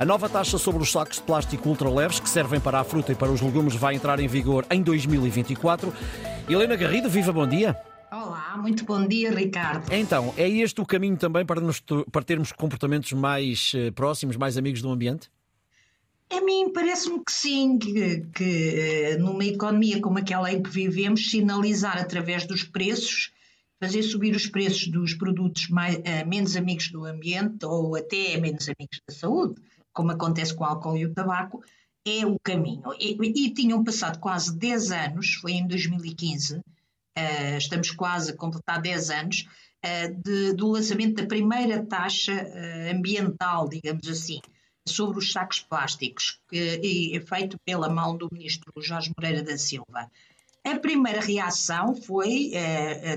A nova taxa sobre os sacos de plástico ultraleves que servem para a fruta e para os legumes vai entrar em vigor em 2024. Helena Garrido, viva, bom dia. Olá, muito bom dia, Ricardo. Então, é este o caminho também para, nos, para termos comportamentos mais eh, próximos, mais amigos do ambiente? A mim parece-me que sim, que, que eh, numa economia como aquela em que vivemos, sinalizar através dos preços, fazer subir os preços dos produtos mais, uh, menos amigos do ambiente ou até menos amigos da saúde, como acontece com o álcool e o tabaco, é o caminho. E, e tinham passado quase 10 anos, foi em 2015, uh, estamos quase a completar 10 anos, uh, de, do lançamento da primeira taxa uh, ambiental, digamos assim, sobre os sacos plásticos, que é feito pela mão do ministro Jorge Moreira da Silva. A primeira reação foi,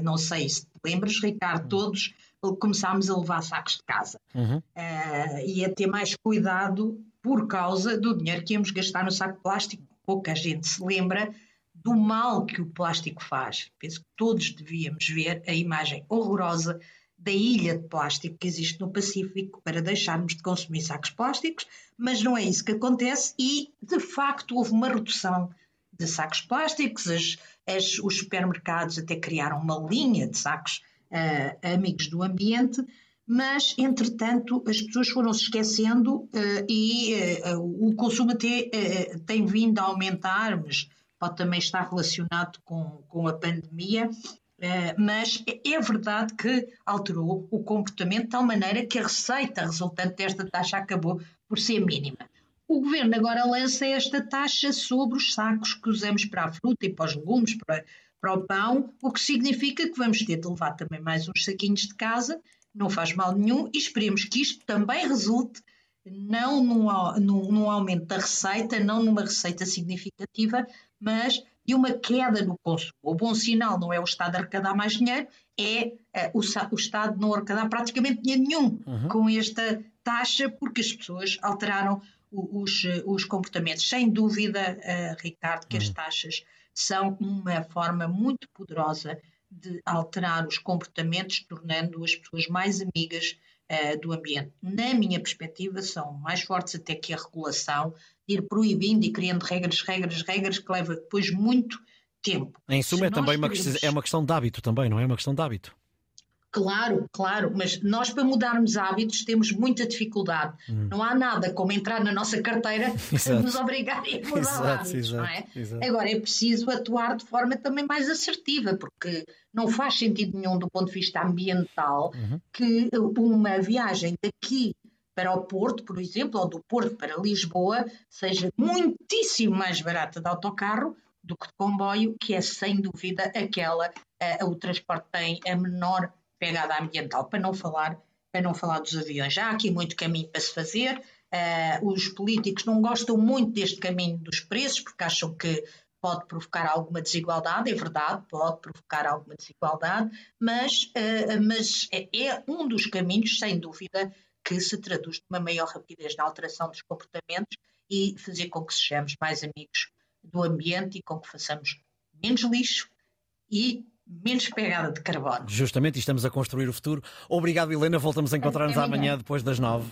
não sei se te lembras, Ricardo, todos começámos a levar sacos de casa uhum. e a ter mais cuidado por causa do dinheiro que íamos gastar no saco de plástico. Pouca gente se lembra do mal que o plástico faz. Penso que todos devíamos ver a imagem horrorosa da ilha de plástico que existe no Pacífico para deixarmos de consumir sacos plásticos, mas não é isso que acontece e, de facto, houve uma redução de sacos plásticos. As, as, os supermercados até criaram uma linha de sacos uh, amigos do ambiente, mas, entretanto, as pessoas foram se esquecendo uh, e uh, o consumo até tem vindo a aumentar, mas pode também estar relacionado com, com a pandemia, uh, mas é verdade que alterou o comportamento de tal maneira que a receita resultante desta taxa acabou por ser mínima. O governo agora lança esta taxa sobre os sacos que usamos para a fruta e para os legumes, para, para o pão, o que significa que vamos ter de levar também mais uns saquinhos de casa, não faz mal nenhum, e esperemos que isto também resulte não num, num, num, aumento da receita, não numa receita significativa, mas de uma queda no consumo. O bom sinal não é o Estado arrecadar mais dinheiro, é uh, o, o, Estado não arrecadar praticamente dinheiro nenhum uhum. com esta taxa, porque as pessoas alteraram os, os comportamentos. Sem dúvida, uh, Ricardo, que as taxas são uma forma muito poderosa de alterar os comportamentos, tornando as pessoas mais amigas uh, do ambiente. Na minha perspectiva, são mais fortes até que a regulação, de ir proibindo e criando regras, regras, regras, que leva depois muito tempo. Em suma, é também uma, é uma questão de hábito também, não é? uma questão de hábito. Claro, claro, mas nós para mudarmos hábitos temos muita dificuldade. Hum. Não há nada como entrar na nossa carteira para nos obrigar a mudar exato, hábitos, exato, não é? Exato. Agora é preciso atuar de forma também mais assertiva, porque não faz sentido nenhum do ponto de vista ambiental uhum. que uma viagem daqui para o Porto, por exemplo, ou do Porto para Lisboa, seja muitíssimo mais barata de autocarro do que de comboio, que é sem dúvida aquela, uh, o transporte tem a menor pegada ambiental, para não falar, para não falar dos aviões. Já há aqui muito caminho para se fazer. Uh, os políticos não gostam muito deste caminho dos preços, porque acham que pode provocar alguma desigualdade, é verdade, pode provocar alguma desigualdade, mas, uh, mas é, é um dos caminhos, sem dúvida, que se traduz numa maior rapidez na alteração dos comportamentos e fazer com que sejamos mais amigos do ambiente e com que façamos menos lixo e menos pegada de carbono. Justamente, e estamos a construir o futuro. Obrigado, Helena. Voltamos a encontrar-nos amanhã depois das nove.